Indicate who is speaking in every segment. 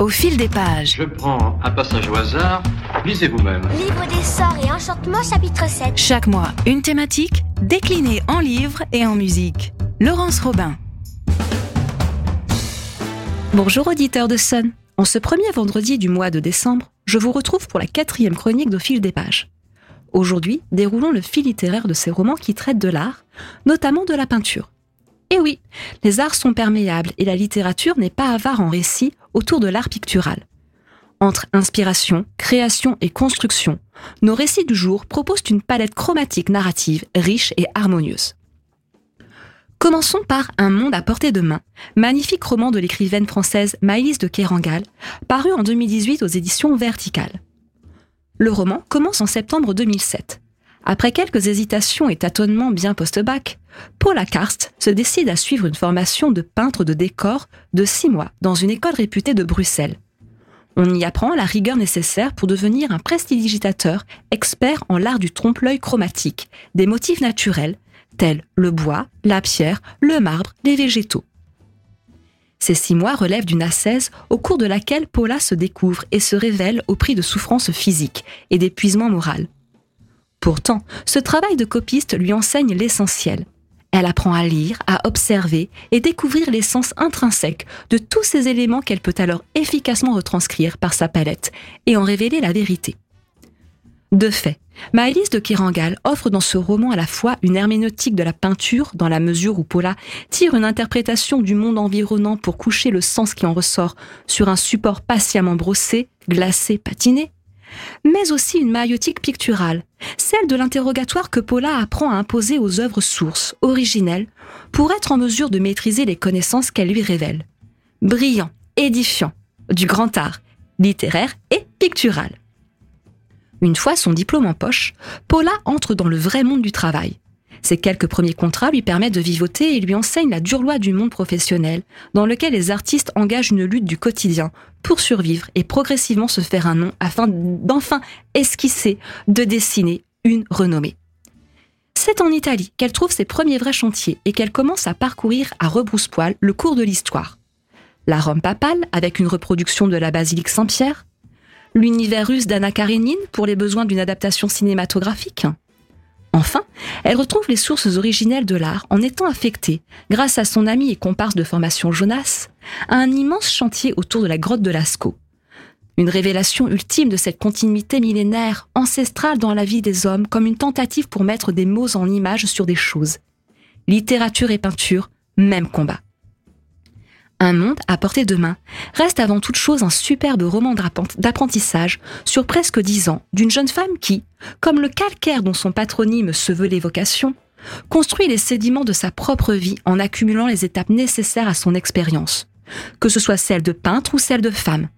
Speaker 1: Au fil des pages.
Speaker 2: Je prends un passage au hasard, lisez vous-même.
Speaker 3: Livre des sorts et enchantements, chapitre 7.
Speaker 1: Chaque mois, une thématique déclinée en livres et en musique. Laurence Robin.
Speaker 4: Bonjour auditeurs de Sun. En ce premier vendredi du mois de décembre, je vous retrouve pour la quatrième chronique d'Au fil des pages. Aujourd'hui, déroulons le fil littéraire de ces romans qui traitent de l'art, notamment de la peinture. Et oui, les arts sont perméables et la littérature n'est pas avare en récits autour de l'art pictural. Entre inspiration, création et construction, nos récits du jour proposent une palette chromatique narrative riche et harmonieuse. Commençons par Un monde à portée de main, magnifique roman de l'écrivaine française Maëlys de Kerangal, paru en 2018 aux éditions Verticales. Le roman commence en septembre 2007. Après quelques hésitations et tâtonnements bien post-bac, Paula Karst se décide à suivre une formation de peintre de décor de six mois dans une école réputée de Bruxelles. On y apprend la rigueur nécessaire pour devenir un prestidigitateur expert en l'art du trompe-l'œil chromatique, des motifs naturels, tels le bois, la pierre, le marbre, les végétaux. Ces six mois relèvent d'une ascèse au cours de laquelle Paula se découvre et se révèle au prix de souffrances physiques et d'épuisement moral. Pourtant, ce travail de copiste lui enseigne l'essentiel. Elle apprend à lire, à observer et découvrir l'essence intrinsèque de tous ces éléments qu'elle peut alors efficacement retranscrire par sa palette et en révéler la vérité. De fait, Maëlys de Kerangal offre dans ce roman à la fois une herméneutique de la peinture, dans la mesure où Paula tire une interprétation du monde environnant pour coucher le sens qui en ressort sur un support patiemment brossé, glacé, patiné, mais aussi une maïotique picturale, celle de l'interrogatoire que Paula apprend à imposer aux œuvres sources, originelles, pour être en mesure de maîtriser les connaissances qu'elle lui révèle. Brillant, édifiant, du grand art, littéraire et pictural. Une fois son diplôme en poche, Paula entre dans le vrai monde du travail. Ses quelques premiers contrats lui permettent de vivoter et lui enseignent la dure loi du monde professionnel, dans lequel les artistes engagent une lutte du quotidien pour survivre et progressivement se faire un nom afin d'enfin esquisser, de dessiner une renommée. C'est en Italie qu'elle trouve ses premiers vrais chantiers et qu'elle commence à parcourir à rebrousse-poil le cours de l'histoire. La Rome papale, avec une reproduction de la basilique Saint-Pierre, l'univers russe d'Anna Karenine pour les besoins d'une adaptation cinématographique, Enfin, elle retrouve les sources originelles de l'art en étant affectée, grâce à son ami et comparse de formation Jonas, à un immense chantier autour de la grotte de Lascaux. Une révélation ultime de cette continuité millénaire, ancestrale dans la vie des hommes, comme une tentative pour mettre des mots en images sur des choses. Littérature et peinture, même combat. Un monde à portée de main reste avant toute chose un superbe roman d'apprentissage sur presque dix ans d'une jeune femme qui, comme le calcaire dont son patronyme se veut l'évocation, construit les sédiments de sa propre vie en accumulant les étapes nécessaires à son expérience, que ce soit celle de peintre ou celle de femme.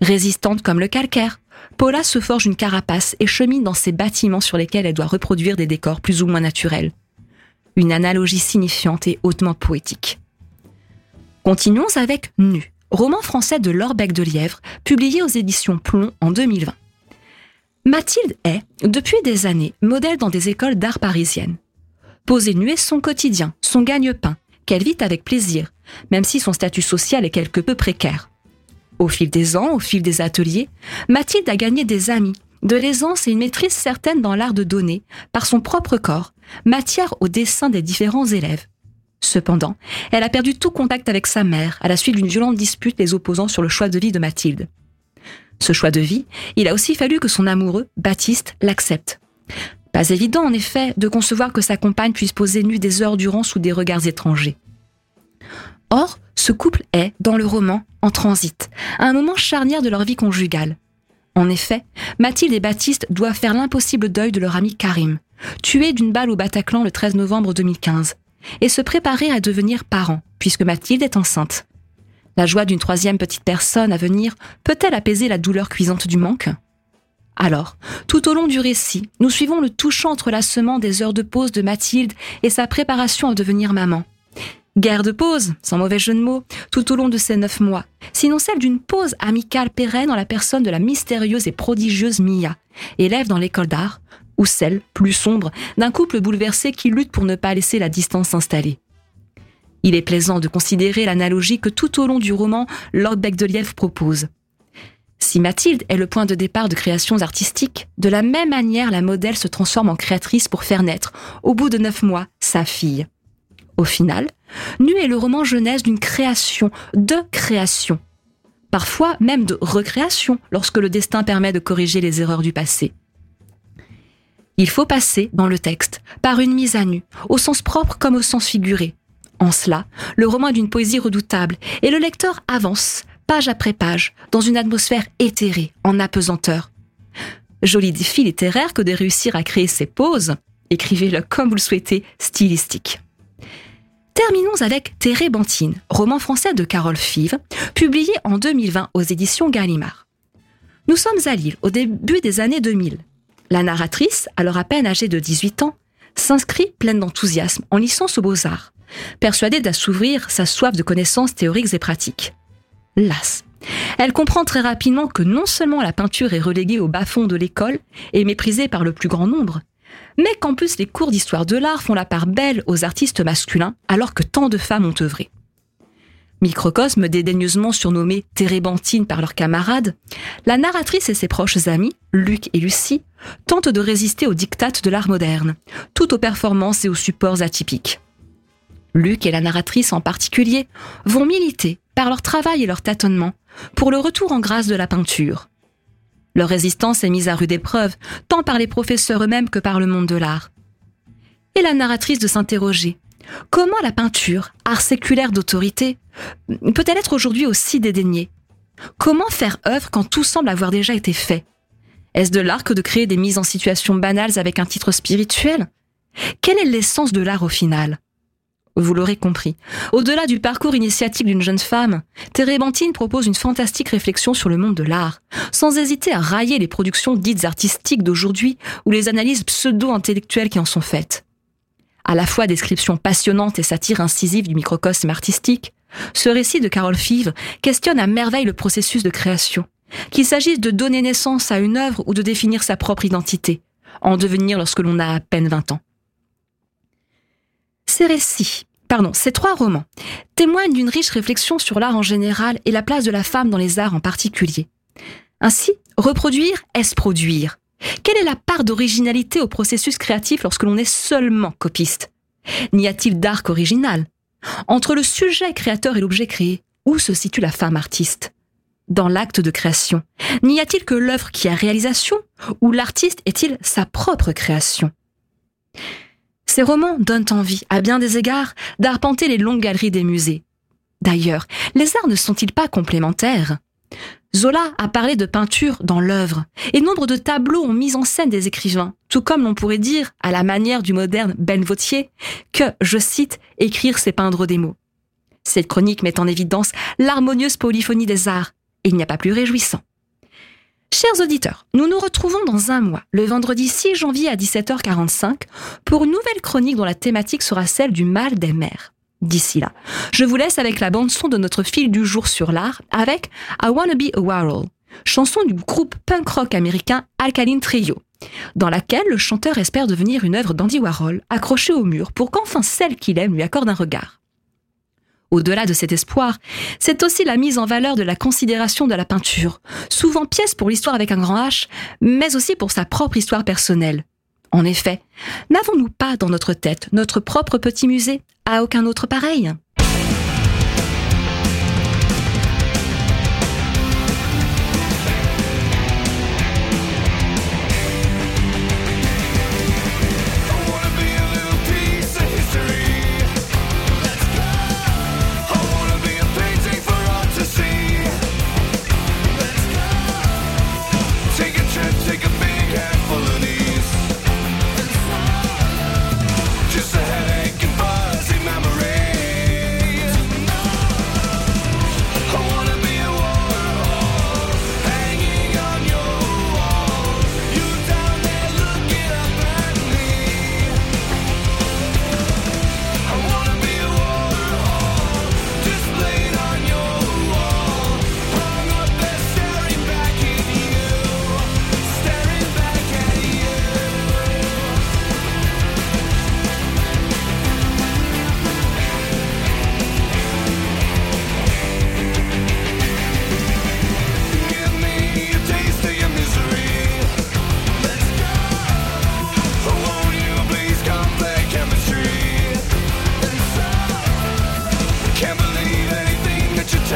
Speaker 4: Résistante comme le calcaire, Paula se forge une carapace et chemine dans ces bâtiments sur lesquels elle doit reproduire des décors plus ou moins naturels. Une analogie signifiante et hautement poétique. Continuons avec Nu, roman français de Lorbec de Lièvre, publié aux éditions Plomb en 2020. Mathilde est, depuis des années, modèle dans des écoles d'art parisiennes. Poser nu est son quotidien, son gagne-pain, qu'elle vit avec plaisir, même si son statut social est quelque peu précaire. Au fil des ans, au fil des ateliers, Mathilde a gagné des amis, de l'aisance et une maîtrise certaine dans l'art de donner, par son propre corps, matière au dessin des différents élèves. Cependant, elle a perdu tout contact avec sa mère à la suite d'une violente dispute les opposant sur le choix de vie de Mathilde. Ce choix de vie, il a aussi fallu que son amoureux, Baptiste, l'accepte. Pas évident, en effet, de concevoir que sa compagne puisse poser nue des heures durant sous des regards étrangers. Or, ce couple est, dans le roman, en transit, à un moment charnière de leur vie conjugale. En effet, Mathilde et Baptiste doivent faire l'impossible deuil de leur ami Karim, tué d'une balle au Bataclan le 13 novembre 2015, et se préparer à devenir parent, puisque Mathilde est enceinte. La joie d'une troisième petite personne à venir peut-elle apaiser la douleur cuisante du manque? Alors, tout au long du récit, nous suivons le touchant entrelacement des heures de pause de Mathilde et sa préparation à devenir maman. Guerre de pause, sans mauvais jeu de mots, tout au long de ces neuf mois, sinon celle d'une pause amicale pérenne en la personne de la mystérieuse et prodigieuse Mia, élève dans l'école d'art, ou celle, plus sombre, d'un couple bouleversé qui lutte pour ne pas laisser la distance s'installer. Il est plaisant de considérer l'analogie que tout au long du roman, Lord Beck de Lièvre propose. Si Mathilde est le point de départ de créations artistiques, de la même manière la modèle se transforme en créatrice pour faire naître, au bout de neuf mois, sa fille. Au final, Nu est le roman jeunesse d'une création, de création. Parfois même de recréation, lorsque le destin permet de corriger les erreurs du passé. Il faut passer, dans le texte, par une mise à nu, au sens propre comme au sens figuré. En cela, le roman est d'une poésie redoutable, et le lecteur avance, page après page, dans une atmosphère éthérée, en apesanteur. Joli défi littéraire que de réussir à créer ces pauses, écrivez-le comme vous le souhaitez, stylistique. Terminons avec Térébentine, roman français de Carole Five, publié en 2020 aux éditions Gallimard. Nous sommes à Lille au début des années 2000. La narratrice, alors à peine âgée de 18 ans, s'inscrit pleine d'enthousiasme en licence aux beaux-arts, persuadée d'assouvir sa soif de connaissances théoriques et pratiques. Las. Elle comprend très rapidement que non seulement la peinture est reléguée au bas-fond de l'école et méprisée par le plus grand nombre, mais qu'en plus les cours d'histoire de l'art font la part belle aux artistes masculins alors que tant de femmes ont œuvré. Microcosme dédaigneusement surnommé Térébentine par leurs camarades, la narratrice et ses proches amis, Luc et Lucie, tentent de résister aux dictates de l'art moderne, tout aux performances et aux supports atypiques. Luc et la narratrice en particulier vont militer, par leur travail et leur tâtonnement, pour le retour en grâce de la peinture, leur résistance est mise à rude épreuve, tant par les professeurs eux-mêmes que par le monde de l'art. Et la narratrice de s'interroger. Comment la peinture, art séculaire d'autorité, peut-elle être aujourd'hui aussi dédaignée? Comment faire œuvre quand tout semble avoir déjà été fait? Est-ce de l'art que de créer des mises en situation banales avec un titre spirituel? Quelle est l'essence de l'art au final? Vous l'aurez compris. Au-delà du parcours initiatique d'une jeune femme, Térébentine propose une fantastique réflexion sur le monde de l'art, sans hésiter à railler les productions dites artistiques d'aujourd'hui ou les analyses pseudo-intellectuelles qui en sont faites. À la fois description passionnante et satire incisive du microcosme artistique, ce récit de Carole Five questionne à merveille le processus de création, qu'il s'agisse de donner naissance à une œuvre ou de définir sa propre identité, en devenir lorsque l'on a à peine 20 ans. Ces récits, pardon, ces trois romans témoignent d'une riche réflexion sur l'art en général et la place de la femme dans les arts en particulier. Ainsi, reproduire, est-ce produire? Quelle est la part d'originalité au processus créatif lorsque l'on est seulement copiste? N'y a-t-il d'arc original? Entre le sujet créateur et l'objet créé, où se situe la femme artiste? Dans l'acte de création, n'y a-t-il que l'œuvre qui a réalisation ou l'artiste est-il sa propre création? Ces romans donnent envie, à bien des égards, d'arpenter les longues galeries des musées. D'ailleurs, les arts ne sont-ils pas complémentaires? Zola a parlé de peinture dans l'œuvre, et nombre de tableaux ont mis en scène des écrivains, tout comme l'on pourrait dire, à la manière du moderne Ben Vautier, que, je cite, écrire c'est peindre des mots. Cette chronique met en évidence l'harmonieuse polyphonie des arts, et il n'y a pas plus réjouissant. Chers auditeurs, nous nous retrouvons dans un mois, le vendredi 6 janvier à 17h45, pour une nouvelle chronique dont la thématique sera celle du mal des mers. D'ici là, je vous laisse avec la bande-son de notre fil du jour sur l'art avec I Wanna Be a Warhol, chanson du groupe punk rock américain Alkaline Trio, dans laquelle le chanteur espère devenir une œuvre d'Andy Warhol accrochée au mur pour qu'enfin celle qu'il aime lui accorde un regard. Au-delà de cet espoir, c'est aussi la mise en valeur de la considération de la peinture, souvent pièce pour l'histoire avec un grand H, mais aussi pour sa propre histoire personnelle. En effet, n'avons-nous pas dans notre tête notre propre petit musée? À aucun autre pareil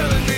Speaker 4: telling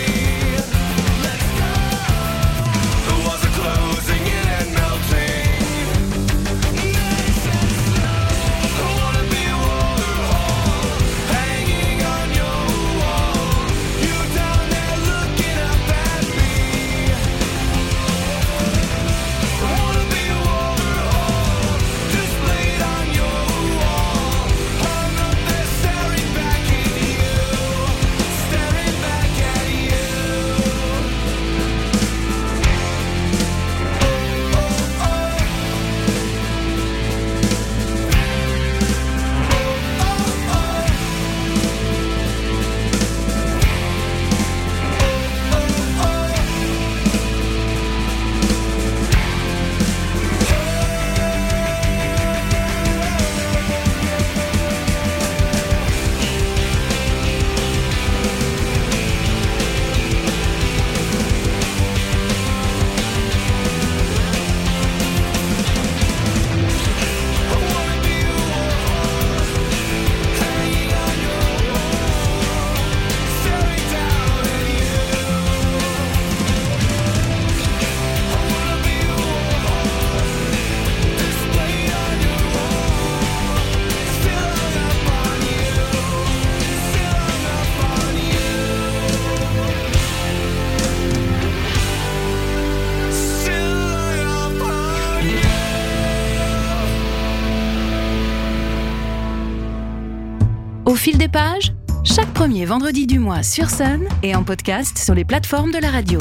Speaker 4: chaque premier vendredi du mois sur Sun et en podcast sur les plateformes de la radio.